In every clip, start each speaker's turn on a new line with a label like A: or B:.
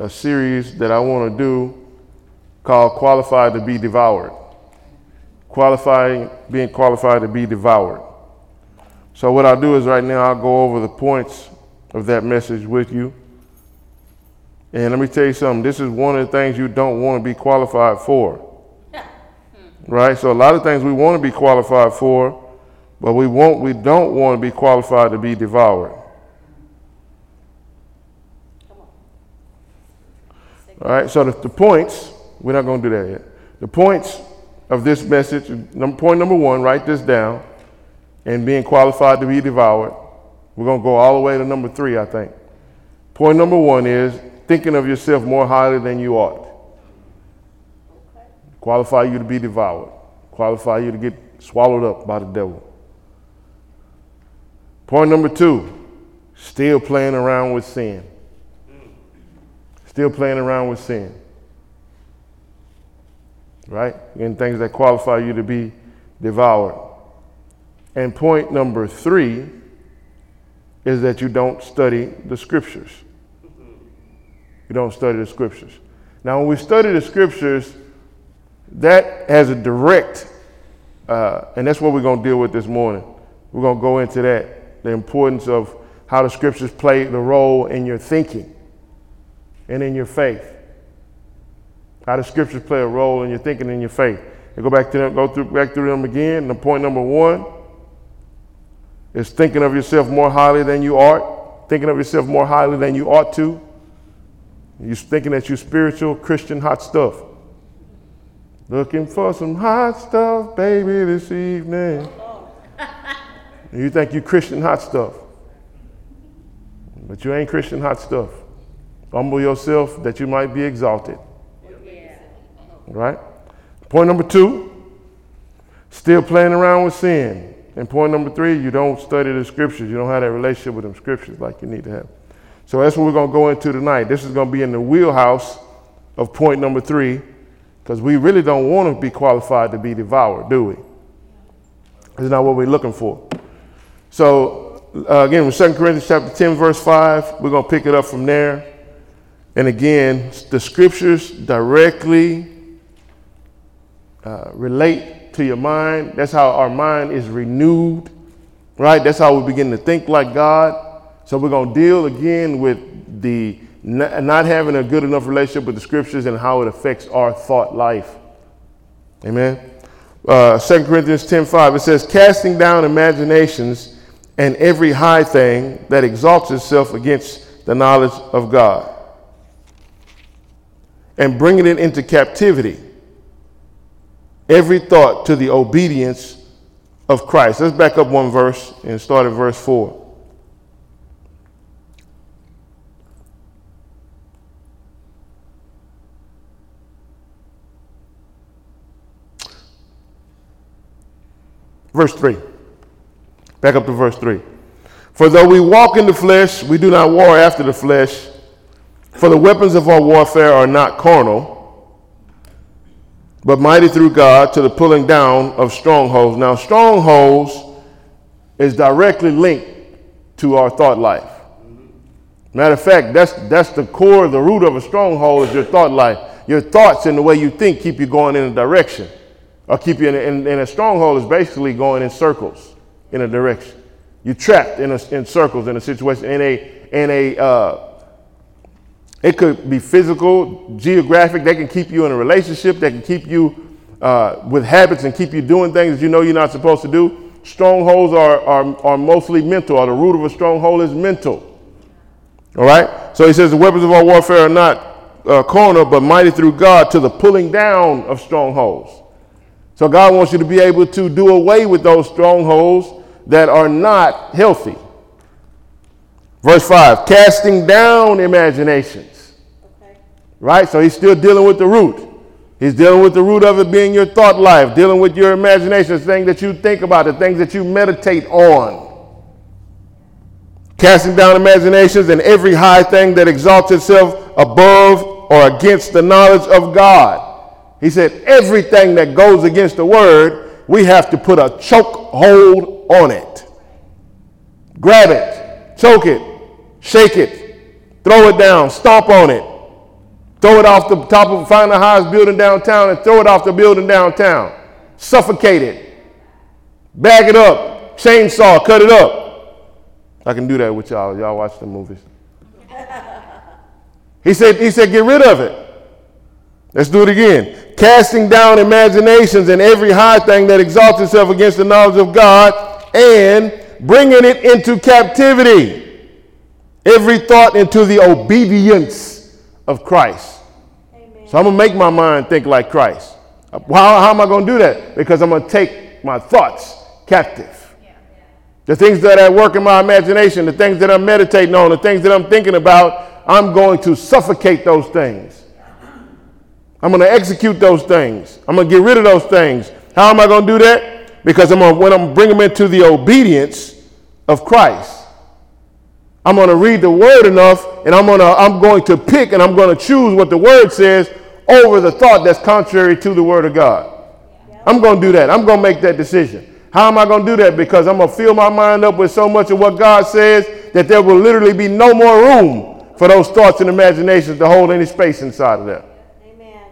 A: a series that I want to do called Qualified to be Devoured. Qualifying, being qualified to be devoured. So, what I'll do is right now, I'll go over the points of that message with you. And let me tell you something this is one of the things you don't want to be qualified for. Right? So, a lot of things we want to be qualified for, but we, won't, we don't want to be qualified to be devoured. All right, so the, the points, we're not going to do that yet. The points of this message, point number one, write this down, and being qualified to be devoured. We're going to go all the way to number three, I think. Point number one is thinking of yourself more highly than you ought. Qualify you to be devoured, qualify you to get swallowed up by the devil. Point number two, still playing around with sin. Still playing around with sin. Right? And things that qualify you to be devoured. And point number three is that you don't study the scriptures. You don't study the scriptures. Now, when we study the scriptures, that has a direct, uh, and that's what we're going to deal with this morning. We're going to go into that the importance of how the scriptures play the role in your thinking and in your faith. How the scriptures play a role in your thinking and your faith. And go back to them, go through back through them again. And point number one is thinking of yourself more highly than you ought, thinking of yourself more highly than you ought to. You're thinking that you're spiritual, Christian, hot stuff. Looking for some hot stuff, baby, this evening. you think you're Christian hot stuff. But you ain't Christian hot stuff. Humble yourself that you might be exalted. Right? Point number two, still playing around with sin. And point number three, you don't study the scriptures. You don't have that relationship with them scriptures like you need to have. So that's what we're going to go into tonight. This is going to be in the wheelhouse of point number three, because we really don't want to be qualified to be devoured, do we? It's not what we're looking for. So uh, again, with 2 Corinthians chapter 10, verse 5, we're going to pick it up from there. And again, the scriptures directly uh, relate to your mind. That's how our mind is renewed, right? That's how we begin to think like God. So we're going to deal again with the not having a good enough relationship with the scriptures and how it affects our thought life. Amen. Uh, 2 Corinthians 10 5, it says, casting down imaginations and every high thing that exalts itself against the knowledge of God and bringing it into captivity. Every thought to the obedience of Christ. Let's back up one verse and start at verse 4. Verse 3. Back up to verse 3. For though we walk in the flesh, we do not war after the flesh. For the weapons of our warfare are not carnal, but mighty through God to the pulling down of strongholds. Now, strongholds is directly linked to our thought life. Matter of fact, that's, that's the core, the root of a stronghold is your thought life. Your thoughts and the way you think keep you going in a direction, or keep you in, in, in a stronghold is basically going in circles in a direction. You're trapped in, a, in circles in a situation, in a, in a, uh, it could be physical, geographic. They can keep you in a relationship. They can keep you uh, with habits and keep you doing things you know you're not supposed to do. Strongholds are, are, are mostly mental, or the root of a stronghold is mental. All right? So he says the weapons of our warfare are not uh, carnal, but mighty through God to the pulling down of strongholds. So God wants you to be able to do away with those strongholds that are not healthy. Verse 5 casting down imaginations. Right? So he's still dealing with the root. He's dealing with the root of it being your thought life, dealing with your imagination, the things that you think about, the things that you meditate on. Casting down imaginations and every high thing that exalts itself above or against the knowledge of God. He said, everything that goes against the word, we have to put a choke hold on it. Grab it, choke it, shake it, throw it down, stomp on it, Throw it off the top of, find the highest building downtown and throw it off the building downtown. Suffocate it. Bag it up. Chainsaw, cut it up. I can do that with y'all. Y'all watch the movies. he said, he said, get rid of it. Let's do it again. Casting down imaginations and every high thing that exalts itself against the knowledge of God and bringing it into captivity. Every thought into the obedience of Christ. Amen. So I'm going to make my mind think like Christ. How, how am I going to do that? Because I'm going to take my thoughts captive. The things that I work in my imagination, the things that I'm meditating on, the things that I'm thinking about, I'm going to suffocate those things. I'm going to execute those things. I'm going to get rid of those things. How am I going to do that? Because I'm going to, when I'm bring them into the obedience of Christ. I'm going to read the word enough and I'm going to I'm going to pick and I'm going to choose what the word says over the thought that's contrary to the word of God. I'm going to do that. I'm going to make that decision. How am I going to do that? Because I'm going to fill my mind up with so much of what God says that there will literally be no more room for those thoughts and imaginations to hold any space inside of them. Amen.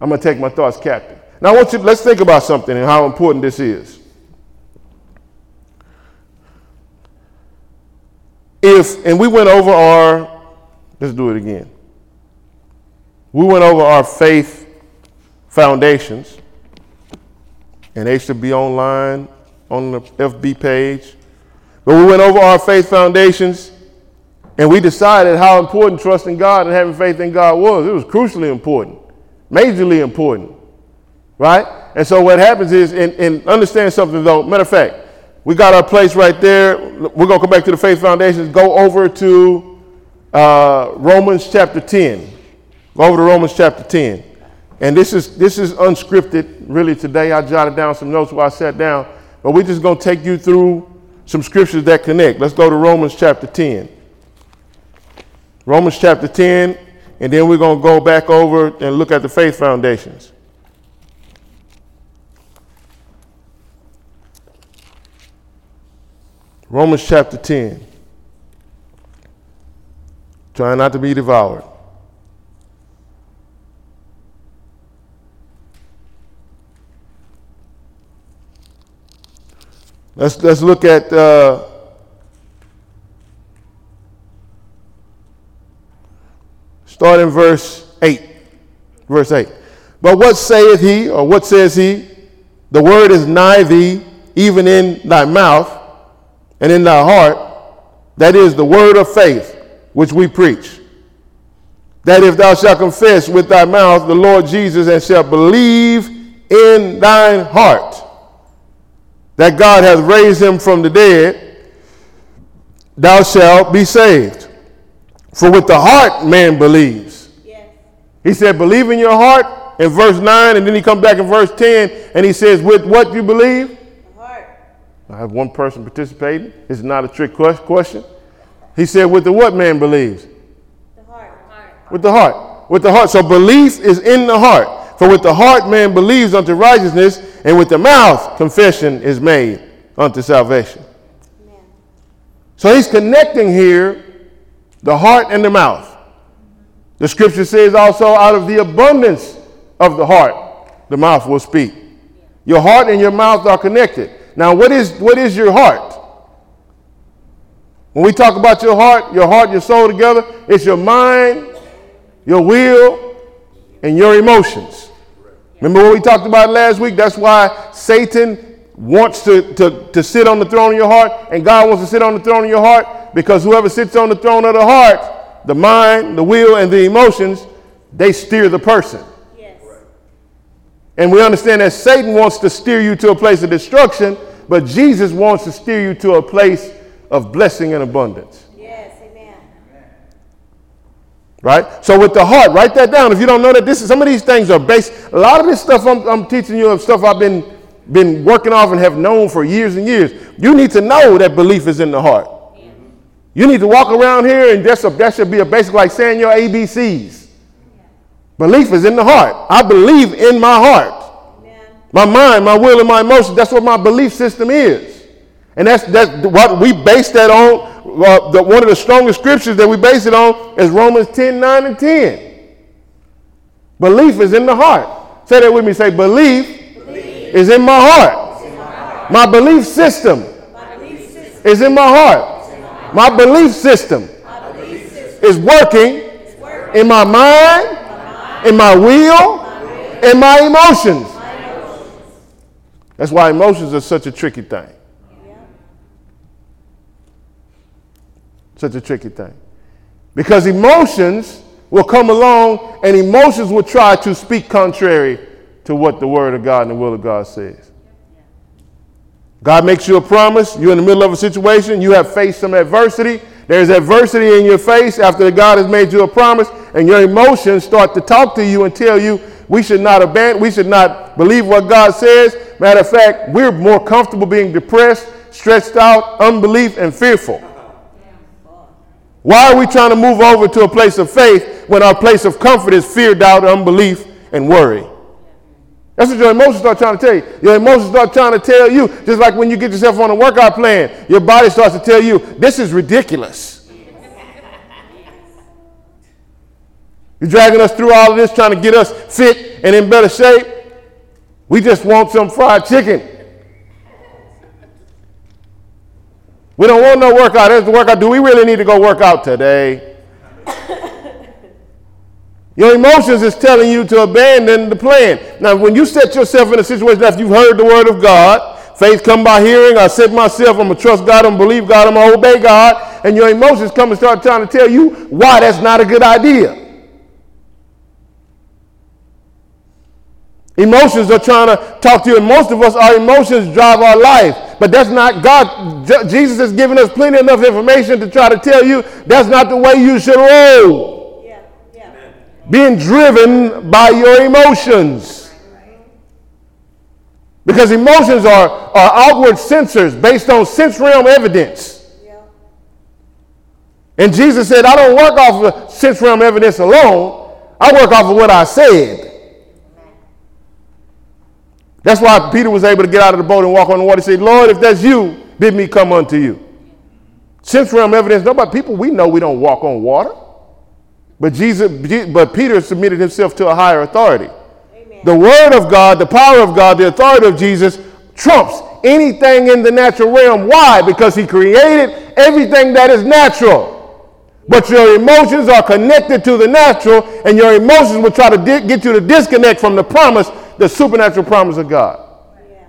A: I'm going to take my thoughts captive. Now, I want you, let's think about something and how important this is. If, and we went over our, let's do it again. We went over our faith foundations and they should be online on the FB page. But we went over our faith foundations and we decided how important trusting God and having faith in God was. It was crucially important, majorly important, right? And so what happens is, and, and understand something though, matter of fact, we got our place right there. We're going to come back to the faith foundations. Go over to uh, Romans chapter 10. Go over to Romans chapter 10. And this is this is unscripted, really. Today I jotted down some notes while I sat down, but we're just going to take you through some scriptures that connect. Let's go to Romans chapter 10. Romans chapter 10, and then we're going to go back over and look at the faith foundations. Romans chapter 10. Try not to be devoured. Let's, let's look at uh, start in verse 8. Verse 8. But what saith he, or what says he? The word is nigh thee, even in thy mouth and in thy heart. That is the word of faith which we preach. That if thou shalt confess with thy mouth the Lord Jesus and shalt believe in thine heart that God hath raised him from the dead, thou shalt be saved. For with the heart man believes. Yes. He said, believe in your heart in verse 9, and then he comes back in verse 10 and he says, with what you believe? I have one person participating. It's not a trick question. He said, with the what man believes? The heart. With the heart. With the heart. So belief is in the heart. For with the heart man believes unto righteousness, and with the mouth confession is made unto salvation. Amen. So he's connecting here the heart and the mouth. The scripture says also, out of the abundance of the heart, the mouth will speak. Your heart and your mouth are connected. Now, what is, what is your heart? When we talk about your heart, your heart, your soul together, it's your mind, your will, and your emotions. Remember what we talked about last week? That's why Satan wants to, to, to sit on the throne of your heart, and God wants to sit on the throne of your heart because whoever sits on the throne of the heart, the mind, the will, and the emotions, they steer the person. And we understand that Satan wants to steer you to a place of destruction, but Jesus wants to steer you to a place of blessing and abundance. Yes, amen. Right? So with the heart, write that down. If you don't know that this is some of these things are based, a lot of this stuff I'm, I'm teaching you of stuff I've been been working off and have known for years and years. You need to know that belief is in the heart. You need to walk around here and that's a, that should be a basic like saying your ABCs. Belief is in the heart. I believe in my heart. Amen. My mind, my will, and my emotions. That's what my belief system is. And that's, that's what we base that on uh, the, one of the strongest scriptures that we base it on is Romans 10 9 and 10. Belief is in the heart. Say that with me. Say, belief, belief. is in my heart. In my, heart. my belief system, my belief system is in my heart. My belief system, my belief system is working, working in my mind in my will, in my emotions. That's why emotions are such a tricky thing. Such a tricky thing. Because emotions will come along and emotions will try to speak contrary to what the Word of God and the will of God says. God makes you a promise. You're in the middle of a situation. You have faced some adversity. There's adversity in your face after God has made you a promise, and your emotions start to talk to you and tell you we should not abandon, we should not believe what God says. Matter of fact, we're more comfortable being depressed, stretched out, unbelief, and fearful. Why are we trying to move over to a place of faith when our place of comfort is fear, doubt, unbelief, and worry? That's what your emotions start trying to tell you. Your emotions start trying to tell you, just like when you get yourself on a workout plan, your body starts to tell you, this is ridiculous. You're dragging us through all of this, trying to get us fit and in better shape. We just want some fried chicken. We don't want no workout. There's the workout. Do we really need to go work out today? Your emotions is telling you to abandon the plan. Now, when you set yourself in a situation after you've heard the word of God, faith come by hearing, I set myself, I'm going to trust God, I'm going to believe God, I'm going to obey God, and your emotions come and start trying to tell you why that's not a good idea. Emotions are trying to talk to you, and most of us, our emotions drive our life. But that's not God. Jesus has given us plenty enough information to try to tell you that's not the way you should roll. Yeah, yeah. Being driven by your emotions. Because emotions are, are outward sensors based on sense realm evidence. Yeah. And Jesus said, I don't work off of sense realm evidence alone, I work off of what I said. That's why Peter was able to get out of the boat and walk on the water and say, Lord, if that's you, bid me come unto you. Sense realm evidence, nobody, people, we know we don't walk on water. But Jesus, but Peter submitted himself to a higher authority. Amen. The word of God, the power of God, the authority of Jesus trumps anything in the natural realm. Why? Because he created everything that is natural. But your emotions are connected to the natural, and your emotions will try to di- get you to disconnect from the promise the supernatural promise of God. Yeah.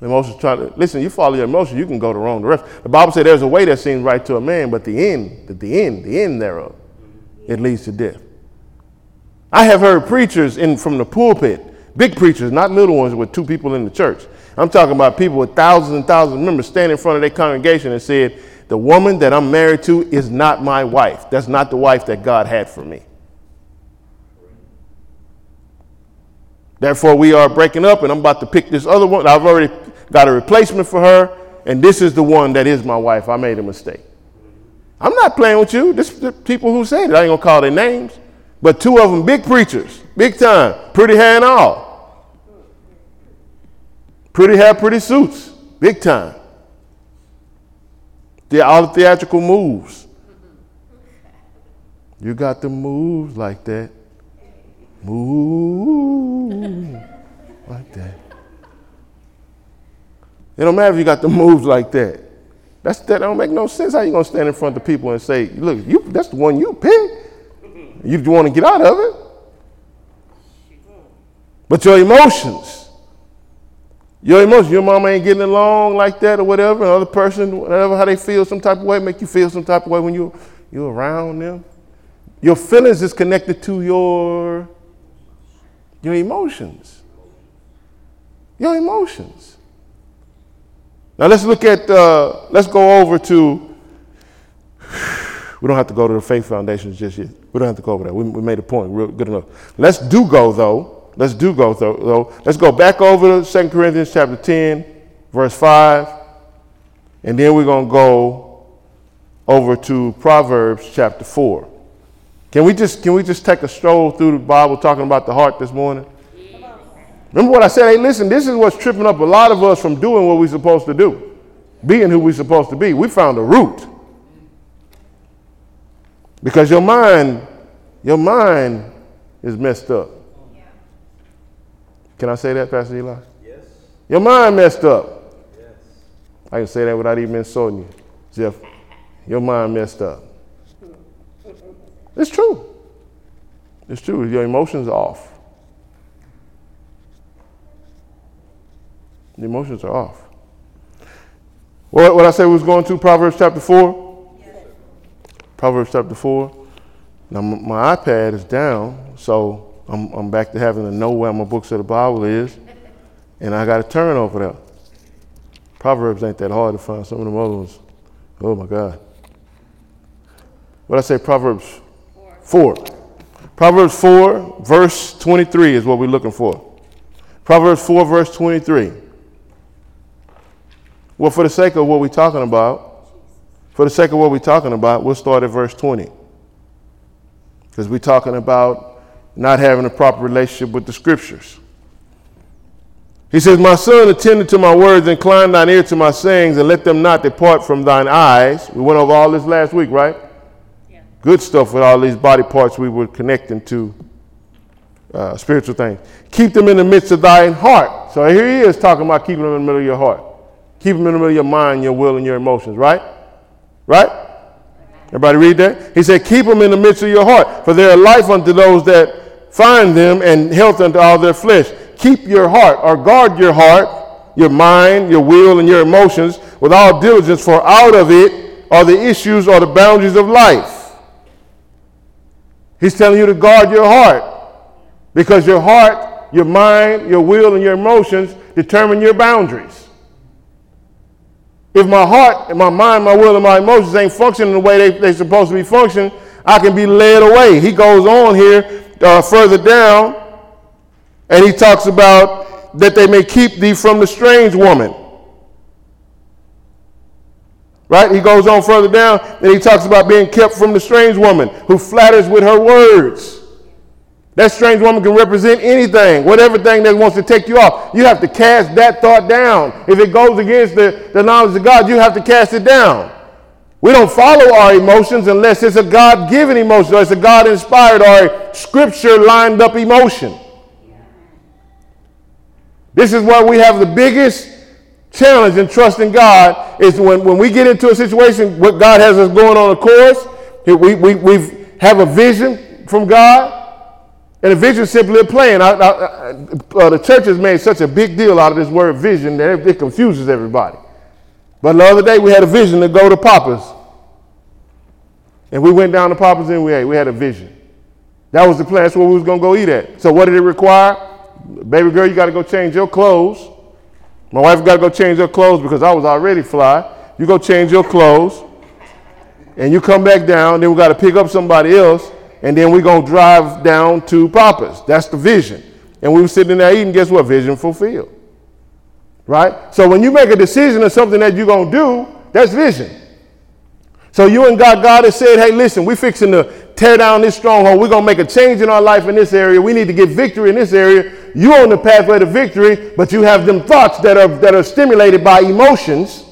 A: Emotions trying to listen. You follow your emotions, you can go the wrong direction. The Bible says there's a way that seems right to a man, but the end, the, the end, the end thereof, yeah. it leads to death. I have heard preachers in from the pulpit, big preachers, not little ones with two people in the church. I'm talking about people with thousands and thousands of members stand in front of their congregation and said, "The woman that I'm married to is not my wife. That's not the wife that God had for me." Therefore, we are breaking up, and I'm about to pick this other one. I've already got a replacement for her, and this is the one that is my wife. I made a mistake. I'm not playing with you. This is the people who said it. I ain't gonna call their names, but two of them big preachers, big time, pretty hair and all, pretty hair, pretty suits, big time. The all the theatrical moves. You got the moves like that. Move like that. It don't matter if you got the moves like that. That's, that don't make no sense. How you gonna stand in front of people and say, "Look, you, that's the one you picked. You want to get out of it." But your emotions, your emotions, your mama ain't getting along like that or whatever. Another person, whatever, how they feel some type of way, make you feel some type of way when you you're around them. Your feelings is connected to your your emotions. Your emotions. Now let's look at, uh, let's go over to, we don't have to go to the faith foundations just yet. We don't have to go over that. We, we made a point, real good enough. Let's do go though. Let's do go though, though. Let's go back over to 2 Corinthians chapter 10, verse 5. And then we're going to go over to Proverbs chapter 4. Can we just can we just take a stroll through the Bible talking about the heart this morning? Remember what I said? Hey, listen, this is what's tripping up a lot of us from doing what we're supposed to do, being who we're supposed to be. We found a root. Because your mind, your mind is messed up. Yeah. Can I say that, Pastor Eli? Yes. Your mind messed up. Yes. I can say that without even insulting you. Jeff, your mind messed up. It's true. It's true. Your emotions are off. The emotions are off. What, what I said we was going to Proverbs chapter 4? Yes. Proverbs chapter 4. Now, my iPad is down, so I'm, I'm back to having to know where my books of the Bible is, and I got to turn over there. Proverbs ain't that hard to find. Some of them other ones, oh my God. What I say, Proverbs 4. 4. Proverbs 4, verse 23 is what we're looking for. Proverbs 4, verse 23. Well, for the sake of what we're talking about, for the sake of what we're talking about, we'll start at verse 20. Because we're talking about not having a proper relationship with the scriptures. He says, My son, attend to my words, incline thine ear to my sayings, and let them not depart from thine eyes. We went over all this last week, right? Good stuff with all these body parts we were connecting to uh, spiritual things. Keep them in the midst of thine heart. So here he is talking about keeping them in the middle of your heart. Keep them in the middle of your mind, your will, and your emotions, right? Right? Everybody read that? He said, Keep them in the midst of your heart, for they are life unto those that find them and health unto all their flesh. Keep your heart or guard your heart, your mind, your will, and your emotions with all diligence, for out of it are the issues or the boundaries of life. He's telling you to guard your heart because your heart, your mind, your will, and your emotions determine your boundaries. If my heart and my mind, my will, and my emotions ain't functioning the way they, they're supposed to be functioning, I can be led away. He goes on here uh, further down, and he talks about that they may keep thee from the strange woman. Right? He goes on further down, and he talks about being kept from the strange woman who flatters with her words. That strange woman can represent anything, whatever thing that wants to take you off. You have to cast that thought down. If it goes against the, the knowledge of God, you have to cast it down. We don't follow our emotions unless it's a God given emotion or it's a God inspired or a scripture lined up emotion. This is where we have the biggest challenge in trusting God is when, when we get into a situation what God has us going on a course, we, we, we have a vision from God, and a vision simply a plan. I, I, uh, the church has made such a big deal out of this word vision that it confuses everybody. But the other day we had a vision to go to Papa's. And we went down to Papa's and we ate. We had a vision. That was the plan. That's where we was going to go eat at. So what did it require? Baby girl, you got to go change your clothes. My wife got to go change her clothes because I was already fly. You go change your clothes. And you come back down. Then we got to pick up somebody else and then we're going to drive down to Papa's. That's the vision. And we were sitting there eating, guess what? Vision fulfilled. Right? So when you make a decision of something that you're going to do, that's vision. So you and God, God has said, hey, listen, we're fixing to tear down this stronghold. We're going to make a change in our life in this area. We need to get victory in this area. You're on the pathway to victory, but you have them thoughts that are, that are stimulated by emotions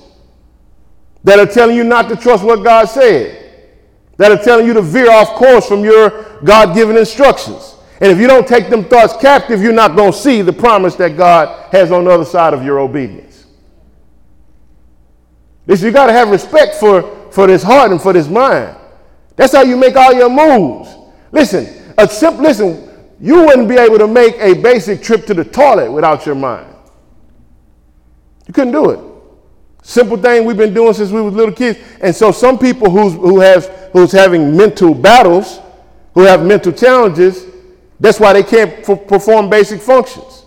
A: that are telling you not to trust what God said that are telling you to veer off course from your God given instructions. And if you don't take them thoughts captive, you're not going to see the promise that God has on the other side of your obedience. This, you got to have respect for, for this heart and for this mind. That's how you make all your moves. Listen, a simple, listen, you wouldn't be able to make a basic trip to the toilet without your mind. You couldn't do it. Simple thing we've been doing since we were little kids. And so some people who's, who has, who's having mental battles, who have mental challenges, that's why they can't f- perform basic functions.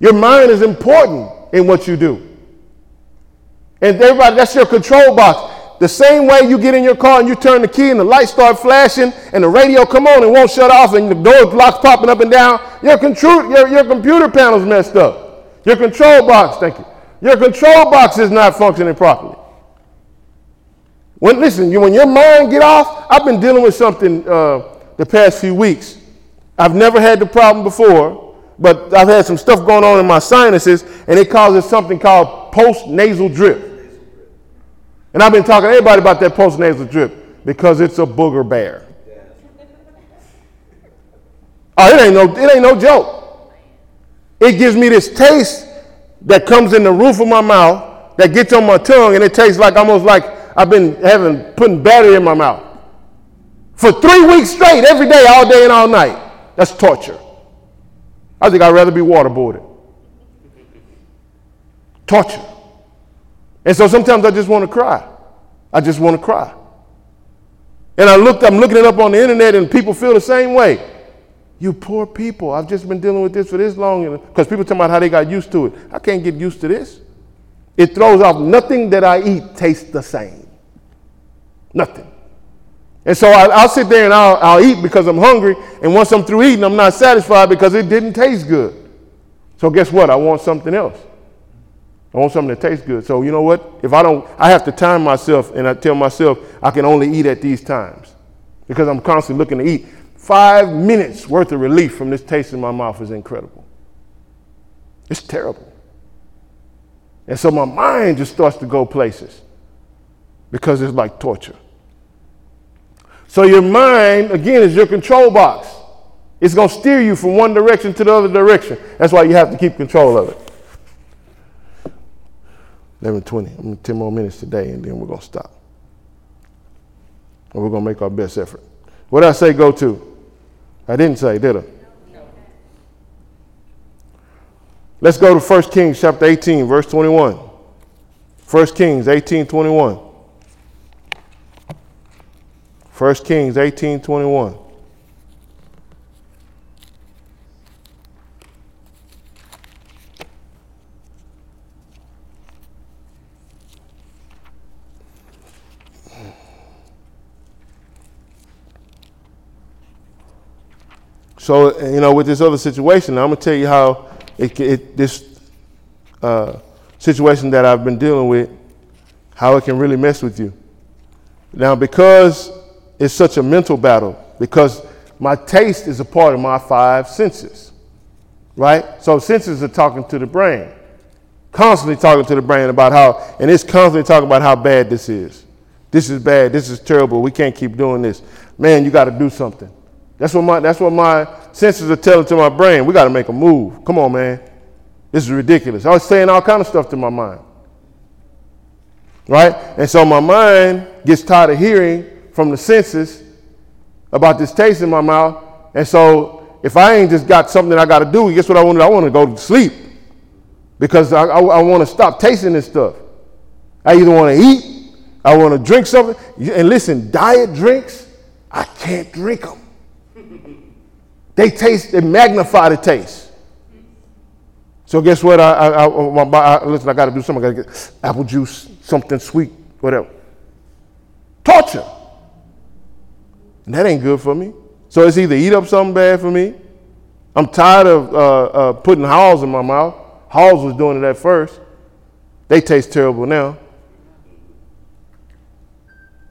A: Your mind is important in what you do. And everybody, that's your control box. The same way you get in your car and you turn the key and the lights start flashing and the radio come on and won't shut off and the door locks popping up and down, your, control, your, your computer panel's messed up. Your control box, thank you. Your control box is not functioning properly. When listen, you, when your mind get off, I've been dealing with something uh, the past few weeks. I've never had the problem before, but I've had some stuff going on in my sinuses, and it causes something called post nasal drip. And I've been talking to everybody about that postnasal drip because it's a booger bear. Oh, it ain't no, it ain't no joke. It gives me this taste that comes in the roof of my mouth that gets on my tongue, and it tastes like almost like I've been having putting battery in my mouth for three weeks straight, every day, all day and all night. That's torture. I think I'd rather be waterboarded. Torture. And so sometimes I just want to cry. I just want to cry. And I looked, I'm looking it up on the internet, and people feel the same way. You poor people. I've just been dealing with this for this long. Because people talk about how they got used to it. I can't get used to this. It throws off nothing that I eat tastes the same. Nothing. And so I, will sit there and I'll, I'll eat because I'm hungry. And once I'm through eating, I'm not satisfied because it didn't taste good. So guess what? I want something else. I want something that tastes good. So you know what? If I don't, I have to time myself and I tell myself I can only eat at these times because I'm constantly looking to eat. Five minutes worth of relief from this taste in my mouth is incredible. It's terrible. And so my mind just starts to go places because it's like torture. So your mind, again, is your control box. It's going to steer you from one direction to the other direction. That's why you have to keep control of it. 11:20. I'm 10 more minutes today, and then we're gonna stop. And we're gonna make our best effort. What did I say go to? I didn't say, did I? Let's go to 1 Kings chapter 18, verse 21. 1 Kings 18, 21. 1 Kings 18, 21. So, you know, with this other situation, I'm going to tell you how it, it, this uh, situation that I've been dealing with, how it can really mess with you. Now, because it's such a mental battle, because my taste is a part of my five senses, right? So, senses are talking to the brain, constantly talking to the brain about how, and it's constantly talking about how bad this is. This is bad. This is terrible. We can't keep doing this. Man, you got to do something. That's what my that's what my senses are telling to my brain. We got to make a move. Come on, man. This is ridiculous. I was saying all kind of stuff to my mind. Right? And so my mind gets tired of hearing from the senses about this taste in my mouth. And so if I ain't just got something I got to do, guess what I want to do? I want to go to sleep because I, I, I want to stop tasting this stuff. I either want to eat, I want to drink something. And listen, diet drinks, I can't drink them. They taste, they magnify the taste. So guess what? I, I, I, I listen, I got to do something. I got to get apple juice, something sweet, whatever. Torture. And that ain't good for me. So it's either eat up something bad for me. I'm tired of uh, uh, putting Halls in my mouth. Halls was doing it at first. They taste terrible now.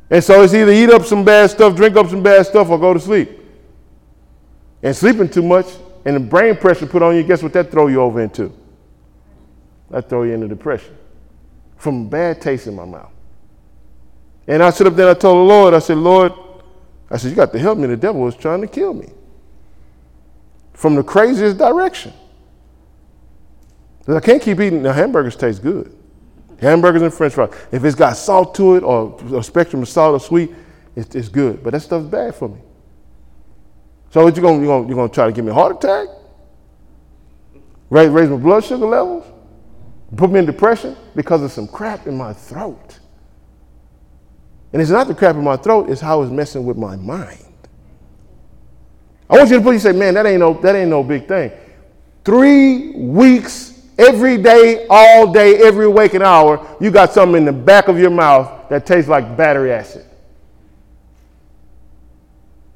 A: And so it's either eat up some bad stuff, drink up some bad stuff, or go to sleep and sleeping too much and the brain pressure put on you, guess what that throw you over into? That throw you into depression from bad taste in my mouth. And I stood up there and I told the Lord, I said, Lord, I said, you got to help me. The devil was trying to kill me from the craziest direction. I can't keep eating. Now, hamburgers taste good. Hamburgers and french fries. If it's got salt to it or a spectrum of salt or sweet, it's, it's good. But that stuff's bad for me. So what you gonna you gonna you gonna try to give me a heart attack? Raise raise my blood sugar levels? Put me in depression because of some crap in my throat. And it's not the crap in my throat, it's how it's messing with my mind. I want you to put you say, man, that ain't no that ain't no big thing. Three weeks, every day, all day, every waking hour, you got something in the back of your mouth that tastes like battery acid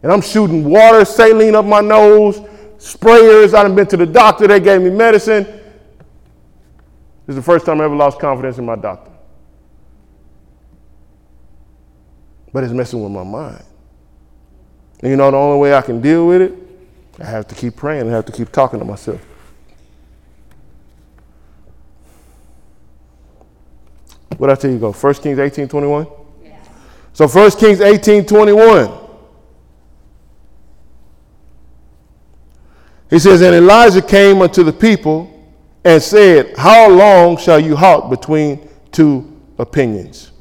A: and I'm shooting water, saline up my nose, sprayers. I've been to the doctor, they gave me medicine. This is the first time I ever lost confidence in my doctor. But it's messing with my mind. And you know, the only way I can deal with it, I have to keep praying. I have to keep talking to myself. What I tell you go? 1 Kings 18, 21? Yeah. So 1 Kings 18, 21. He says, And Elijah came unto the people and said, How long shall you halt between two opinions?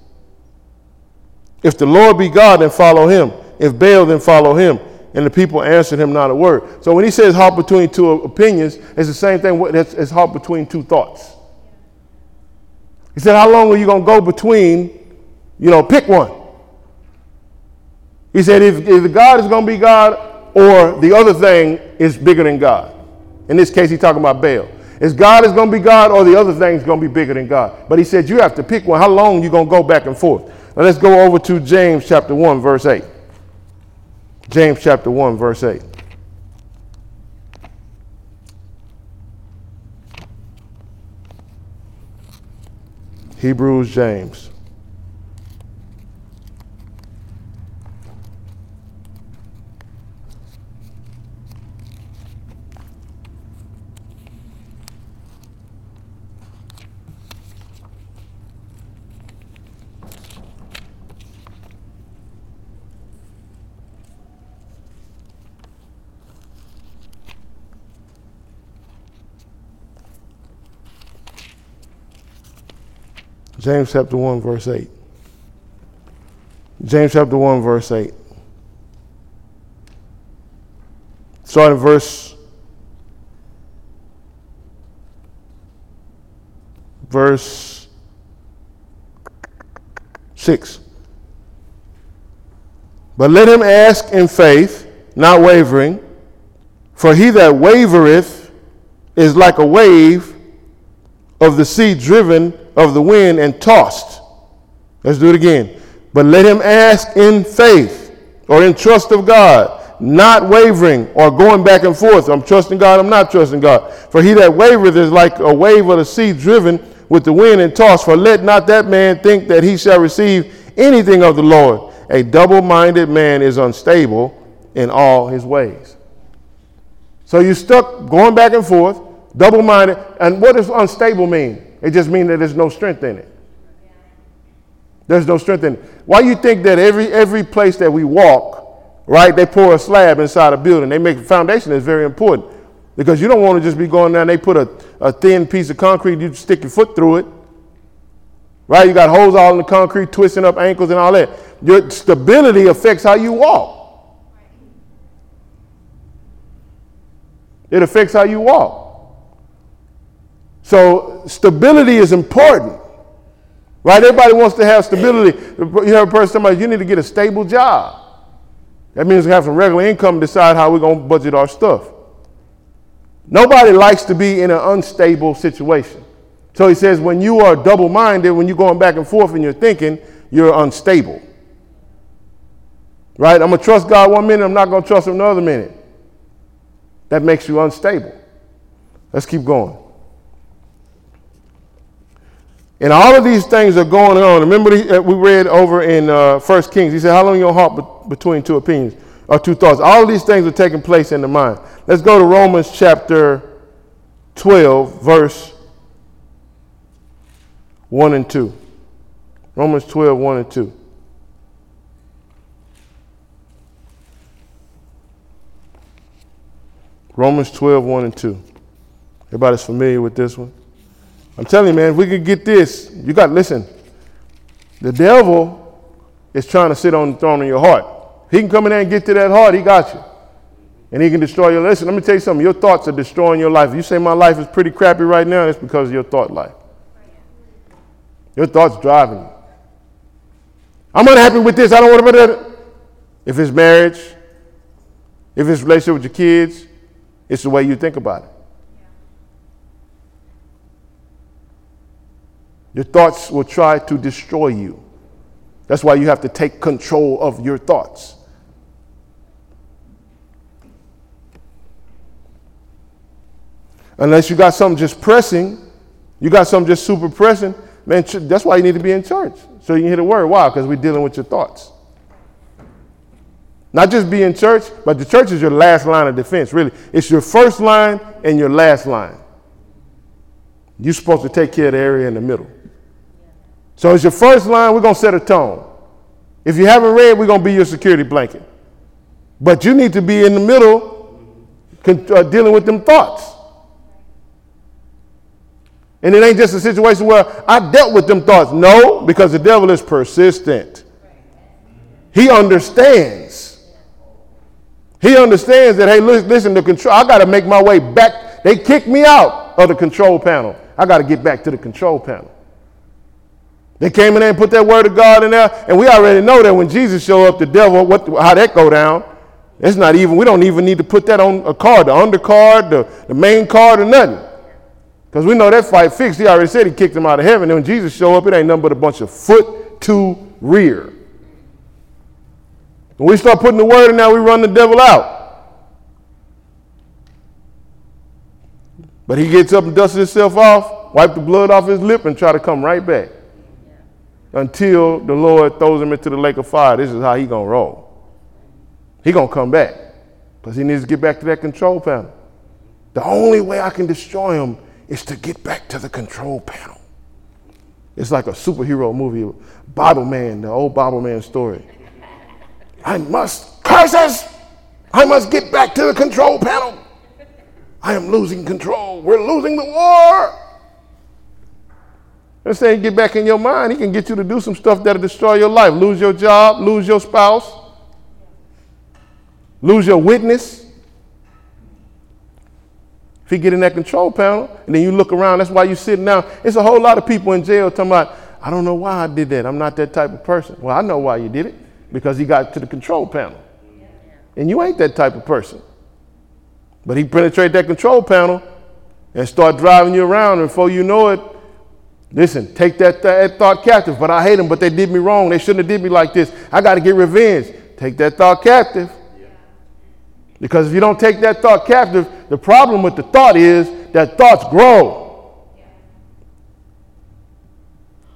A: If the Lord be God, then follow him. If Baal, then follow him. And the people answered him not a word. So when he says halt between two opinions, it's the same thing as halt between two thoughts. He said, How long are you going to go between, you know, pick one? He said, If, if God is going to be God or the other thing is bigger than God. In this case, he's talking about Baal. Is God is going to be God or the other thing is going to be bigger than God? But he said, You have to pick one. How long you going to go back and forth? Now let's go over to James chapter 1, verse 8. James chapter 1, verse 8. Hebrews, James. James chapter 1, verse 8. James chapter 1, verse 8. Starting verse verse 6. But let him ask in faith, not wavering, for he that wavereth is like a wave of the sea driven of the wind and tossed. Let's do it again. But let him ask in faith or in trust of God, not wavering or going back and forth. I'm trusting God, I'm not trusting God. For he that wavereth is like a wave of the sea driven with the wind and tossed. For let not that man think that he shall receive anything of the Lord. A double minded man is unstable in all his ways. So you're stuck going back and forth, double minded. And what does unstable mean? It just means that there's no strength in it. There's no strength in it. Why you think that every every place that we walk, right, they pour a slab inside a building. They make a foundation is very important. Because you don't want to just be going down, they put a, a thin piece of concrete, you stick your foot through it. Right? You got holes all in the concrete, twisting up ankles and all that. Your stability affects how you walk. It affects how you walk. So stability is important. Right? Everybody wants to have stability. You have a person, somebody, you need to get a stable job. That means we have some regular income decide how we're going to budget our stuff. Nobody likes to be in an unstable situation. So he says, when you are double minded, when you're going back and forth and you're thinking, you're unstable. Right? I'm going to trust God one minute, I'm not going to trust him another minute. That makes you unstable. Let's keep going. And all of these things are going on. Remember, uh, we read over in uh, 1 Kings, he said, How long your heart between two opinions or two thoughts? All of these things are taking place in the mind. Let's go to Romans chapter 12, verse 1 and 2. Romans 12, 1 and 2. Romans 12, 1 and 2. Everybody's familiar with this one? I'm telling you, man, if we could get this, you got listen. The devil is trying to sit on the throne of your heart. He can come in there and get to that heart, he got you. And he can destroy your listen. Let me tell you something. Your thoughts are destroying your life. If you say my life is pretty crappy right now, it's because of your thought life. Your thoughts driving you. I'm unhappy with this. I don't want to it. If it's marriage, if it's relationship with your kids, it's the way you think about it. Your thoughts will try to destroy you. That's why you have to take control of your thoughts. Unless you got something just pressing, you got something just super pressing, man, that's why you need to be in church. So you can hear the word. Why? Because we're dealing with your thoughts. Not just be in church, but the church is your last line of defense, really. It's your first line and your last line. You're supposed to take care of the area in the middle. So it's your first line, we're going to set a tone. If you haven't read, we're going to be your security blanket. But you need to be in the middle, uh, dealing with them thoughts. And it ain't just a situation where I dealt with them thoughts. No, because the devil is persistent. He understands. He understands that, hey, listen, the control, I got to make my way back. They kicked me out of the control panel. I got to get back to the control panel. They came in there and put that word of God in there, and we already know that when Jesus showed up, the devil, what, how that go down. It's not even, we don't even need to put that on a card, the undercard, the, the main card, or nothing. Because we know that fight fixed. He already said he kicked him out of heaven. And when Jesus showed up, it ain't nothing but a bunch of foot to rear. When we start putting the word in there, we run the devil out. But he gets up and dusts himself off, wipe the blood off his lip, and try to come right back. Until the Lord throws him into the lake of fire. This is how he gonna roll. He gonna come back. Because he needs to get back to that control panel. The only way I can destroy him is to get back to the control panel. It's like a superhero movie, Bible Man, the old Bible Man story. I must, curses! I must get back to the control panel. I am losing control. We're losing the war. Let's say get back in your mind. He can get you to do some stuff that'll destroy your life. Lose your job, lose your spouse, lose your witness. If you get in that control panel and then you look around, that's why you're sitting down. It's a whole lot of people in jail talking about, I don't know why I did that. I'm not that type of person. Well, I know why you did it because he got to the control panel. And you ain't that type of person. But he penetrate that control panel and start driving you around. And before you know it, listen, take that, that thought captive. But I hate them, but they did me wrong. They shouldn't have did me like this. I got to get revenge. Take that thought captive. Because if you don't take that thought captive, the problem with the thought is that thoughts grow.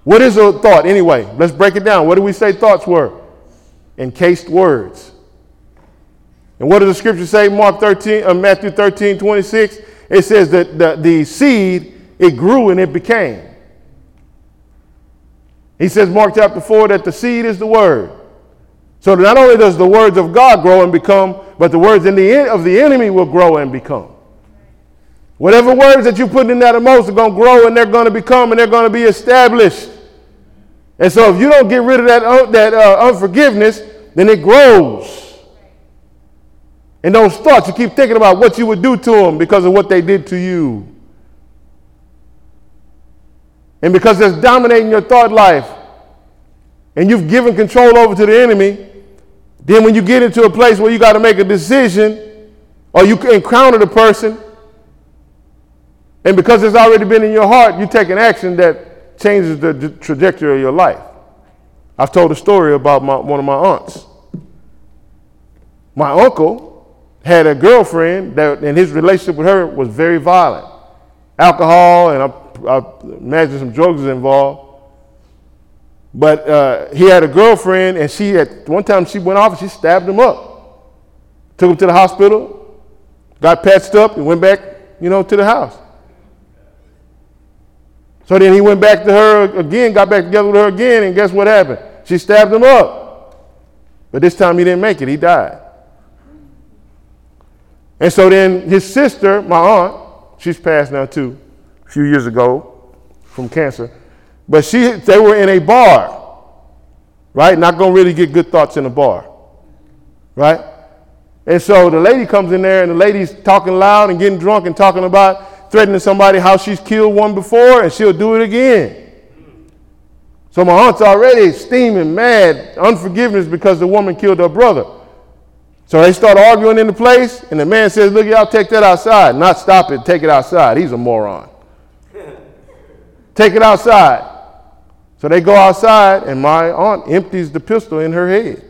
A: What is a thought anyway? Let's break it down. What do we say thoughts were? Encased words. And what does the scripture say? Mark 13, uh, Matthew 13, 26. It says that the, the seed, it grew and it became. He says, Mark chapter 4, that the seed is the word. So not only does the words of God grow and become, but the words in the of the enemy will grow and become. Whatever words that you put in that emotion are going to grow and they're going to become and they're going to be established. And so if you don't get rid of that, uh, that uh, unforgiveness, then it grows. And those thoughts, you keep thinking about what you would do to them because of what they did to you. And because it's dominating your thought life, and you've given control over to the enemy, then when you get into a place where you got to make a decision, or you encounter the person, and because it's already been in your heart, you take an action that changes the trajectory of your life. I've told a story about my, one of my aunts. My uncle had a girlfriend that, and his relationship with her was very violent. Alcohol, and I, I imagine some drugs was involved. But uh, he had a girlfriend, and she at one time she went off and she stabbed him up. Took him to the hospital, got patched up, and went back, you know, to the house. So then he went back to her again, got back together with her again, and guess what happened? She stabbed him up. But this time he didn't make it, he died. And so then his sister, my aunt, she's passed now too, few years ago from cancer. But she they were in a bar, right? Not gonna really get good thoughts in a bar. Right? And so the lady comes in there and the lady's talking loud and getting drunk and talking about threatening somebody how she's killed one before and she'll do it again. So my aunt's already steaming, mad, unforgiveness because the woman killed her brother. So they start arguing in the place, and the man says, Look, y'all take that outside. Not stop it, take it outside. He's a moron. Take it outside. So they go outside, and my aunt empties the pistol in her head.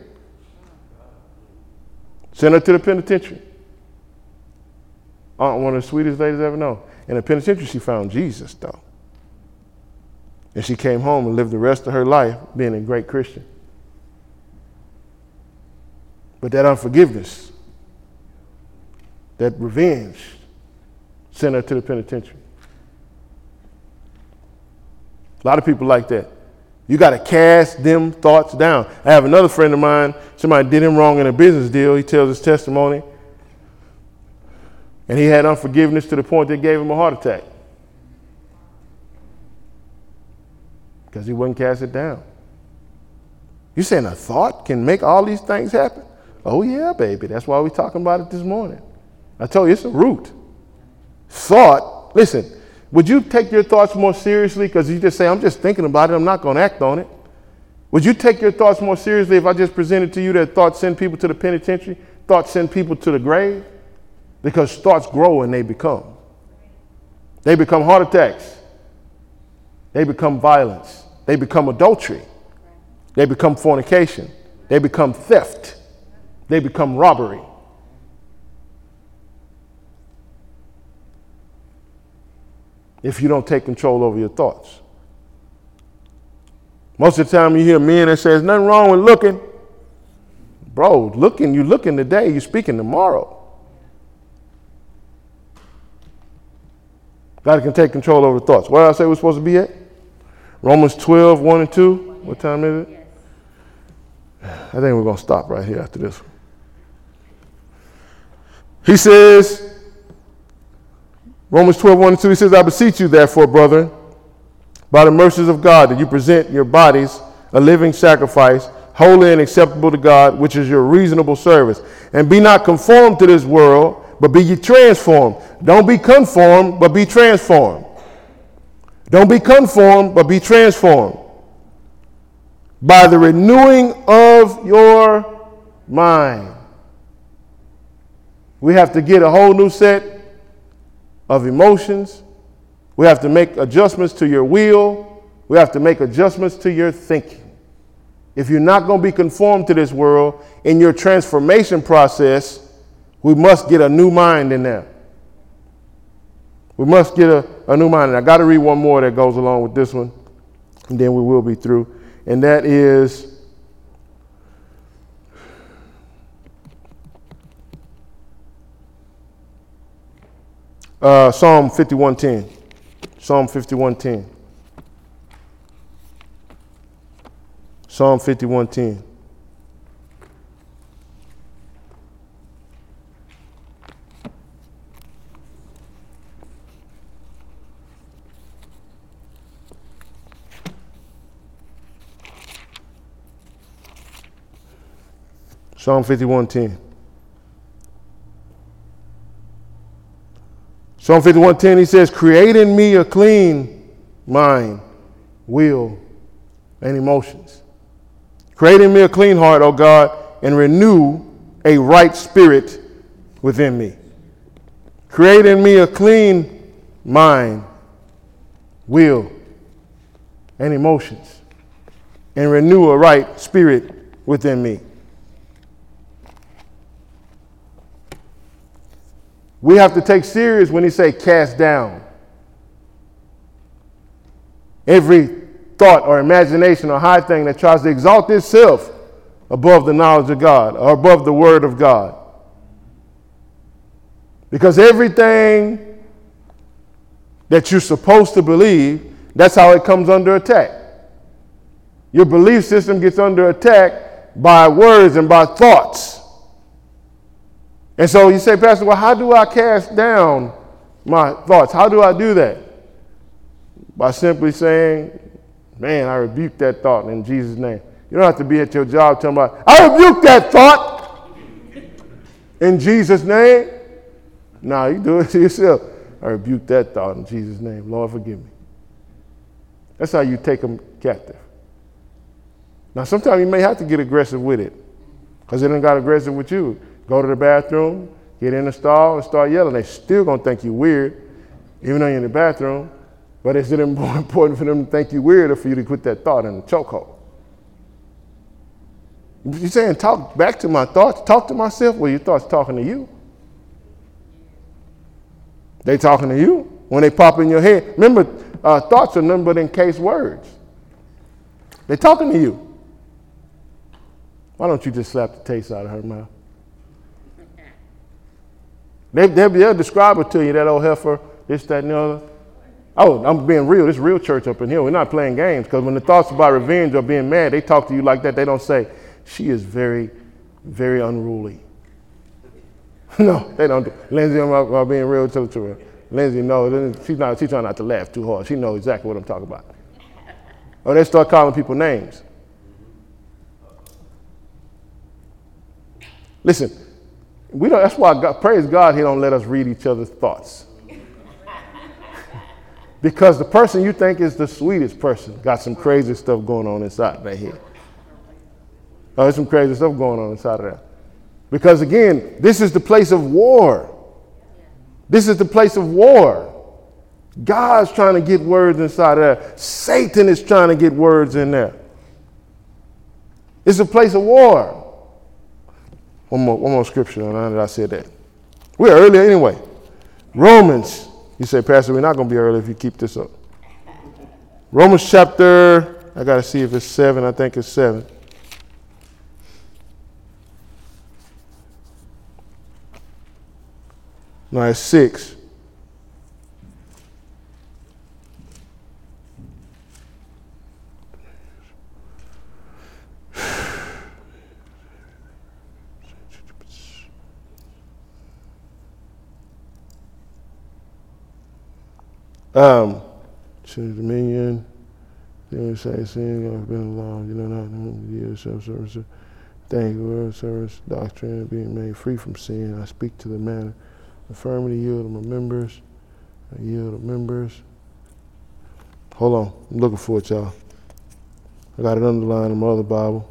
A: Send her to the penitentiary. Aunt, one of the sweetest ladies I ever known. In the penitentiary, she found Jesus, though. And she came home and lived the rest of her life being a great Christian. But that unforgiveness, that revenge, sent her to the penitentiary. A lot of people like that. You got to cast them thoughts down. I have another friend of mine, somebody did him wrong in a business deal. He tells his testimony. And he had unforgiveness to the point that gave him a heart attack. Because he wouldn't cast it down. You saying a thought can make all these things happen? Oh, yeah, baby. That's why we're talking about it this morning. I told you, it's a root. Thought, listen, would you take your thoughts more seriously? Because you just say, I'm just thinking about it, I'm not going to act on it. Would you take your thoughts more seriously if I just presented to you that thoughts send people to the penitentiary? Thoughts send people to the grave? Because thoughts grow and they become. They become heart attacks. They become violence. They become adultery. They become fornication. They become theft. They become robbery. If you don't take control over your thoughts. Most of the time you hear men that says nothing wrong with looking. Bro, looking, you looking today, you speaking tomorrow. God can take control over the thoughts. Where did I say we're supposed to be at? Romans 12, 1 and 2. What time is it? I think we're going to stop right here after this. He says, Romans 12, 1 and 2, he says, I beseech you, therefore, brethren, by the mercies of God, that you present your bodies a living sacrifice, holy and acceptable to God, which is your reasonable service. And be not conformed to this world, but be ye transformed. Don't be conformed, but be transformed. Don't be conformed, but be transformed by the renewing of your mind. We have to get a whole new set of emotions. We have to make adjustments to your will. We have to make adjustments to your thinking. If you're not going to be conformed to this world in your transformation process, we must get a new mind in there. We must get a, a new mind. And I got to read one more that goes along with this one, and then we will be through and that is uh, Psalm 51:10. Psalm 51:10. Psalm 51:10. Psalm 51:10. Psalm 51:10 he says, "Create in me a clean mind, will, and emotions. Create in me a clean heart, O God, and renew a right spirit within me. Create in me a clean mind, will, and emotions, and renew a right spirit within me." We have to take serious when he say cast down. Every thought or imagination or high thing that tries to exalt itself above the knowledge of God or above the word of God. Because everything that you're supposed to believe, that's how it comes under attack. Your belief system gets under attack by words and by thoughts. And so you say, Pastor, well, how do I cast down my thoughts? How do I do that? By simply saying, man, I rebuke that thought in Jesus' name. You don't have to be at your job telling about, I rebuke that thought in Jesus' name. No, you do it to yourself. I rebuke that thought in Jesus' name. Lord, forgive me. That's how you take them captive. Now, sometimes you may have to get aggressive with it because they done got aggressive with you. Go to the bathroom, get in the stall, and start yelling. They still gonna think you weird, even though you're in the bathroom. But is it more important for them to think you weird or for you to put that thought in the chokehold? You're saying talk back to my thoughts, talk to myself. Well, your thoughts talking to you. They talking to you when they pop in your head. Remember, uh, thoughts are nothing but encased words. They talking to you. Why don't you just slap the taste out of her mouth? They, they'll, they'll describe it to you, that old heifer, this, that, and the other. Oh, I'm being real. This real church up in here. We're not playing games because when the thoughts about revenge or being mad, they talk to you like that. They don't say, she is very, very unruly. no, they don't. Do. Lindsay, I'm, I'm being real to her. Lindsay knows. She's not. She's trying not to laugh too hard. She knows exactly what I'm talking about. Or oh, they start calling people names. Listen, we don't. That's why God, praise God, He don't let us read each other's thoughts. because the person you think is the sweetest person got some crazy stuff going on inside their head. Oh, there's some crazy stuff going on inside of that. Because again, this is the place of war. This is the place of war. God's trying to get words inside of there. Satan is trying to get words in there. It's a place of war. One more, one more scripture, and now that I said that. We're early anyway. Romans. You say, Pastor, we're not going to be early if you keep this up. Romans chapter, I got to see if it's seven. I think it's seven. No, it's six. Um, to dominion, you know, say, sin, I've been along, you know, not years, self service. Thank you, Lord, service, doctrine, being made free from sin. I speak to the matter affirmity, yield of my members, I yield of members. Hold on, I'm looking for it, y'all. I got it underlined in my other Bible.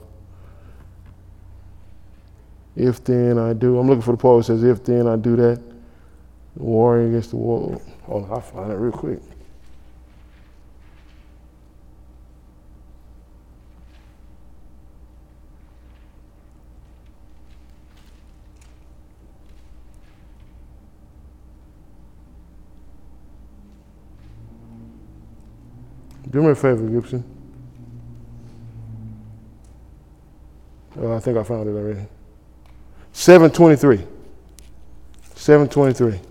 A: If then I do, I'm looking for the part that says, if then I do that, warring against the war. Oh, I'll find it real quick. Do me a favor, Gibson. Oh, I think I found it already. 723. 723.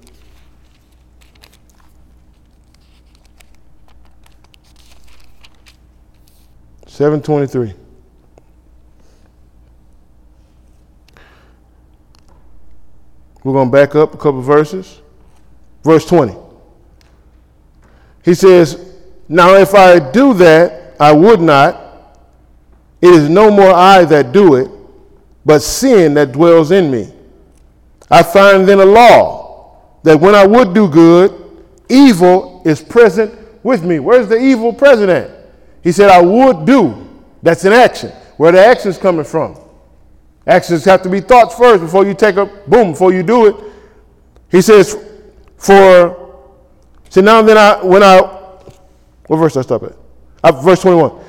A: Seven twenty-three. We're going to back up a couple verses. Verse 20. He says, now, if I do that, I would not. It is no more I that do it, but sin that dwells in me. I find then a law that when I would do good, evil is present with me. Where's the evil present at? He said, I would do. That's an action. Where the action's coming from. Actions have to be thoughts first before you take a boom, before you do it. He says, for so now then I when I what verse I stop at? Uh, verse 21.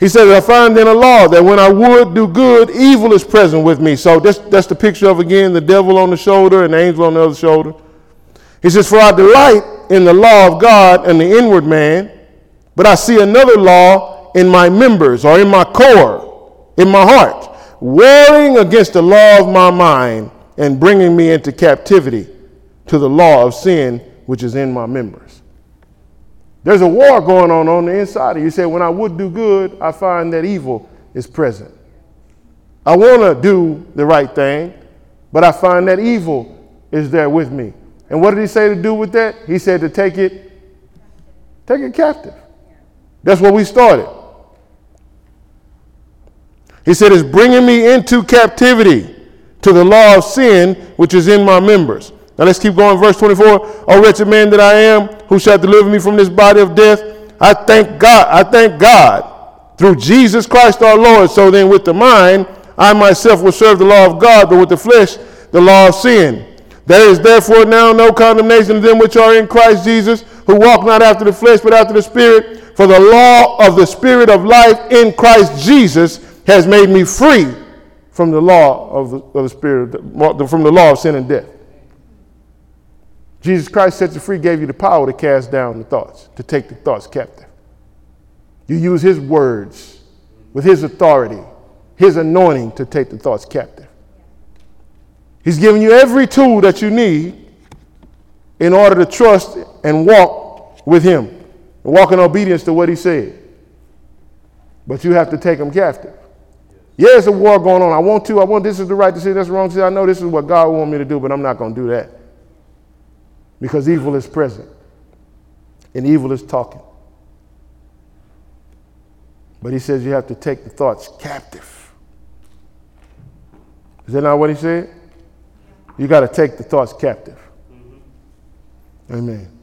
A: He says, I find in a law that when I would do good, evil is present with me. So that's, that's the picture of, again, the devil on the shoulder and the angel on the other shoulder. He says, For I delight in the law of God and the inward man, but I see another law in my members or in my core, in my heart, warring against the law of my mind and bringing me into captivity to the law of sin which is in my members. There's a war going on on the inside you. You say, when I would do good, I find that evil is present. I want to do the right thing, but I find that evil is there with me. And what did he say to do with that? He said to take it, take it captive. That's where we started. He said, it's bringing me into captivity to the law of sin which is in my members. Now let's keep going. Verse 24. O wretched man that I am, who shall deliver me from this body of death? I thank God. I thank God through Jesus Christ our Lord. So then, with the mind, I myself will serve the law of God, but with the flesh, the law of sin. There is therefore now no condemnation to them which are in Christ Jesus, who walk not after the flesh, but after the Spirit. For the law of the Spirit of life in Christ Jesus has made me free from the law of the, of the Spirit, from the law of sin and death. Jesus Christ set you free, gave you the power to cast down the thoughts, to take the thoughts captive. You use his words with his authority, his anointing to take the thoughts captive. He's given you every tool that you need in order to trust and walk with him and walk in obedience to what he said. But you have to take them captive. Yeah, there's a war going on. I want to. I want this is the right decision. That's the wrong decision. I know this is what God want me to do, but I'm not going to do that because evil is present and evil is talking. But he says you have to take the thoughts captive. Is that not what he said? You got to take the thoughts captive. Mm-hmm. Amen.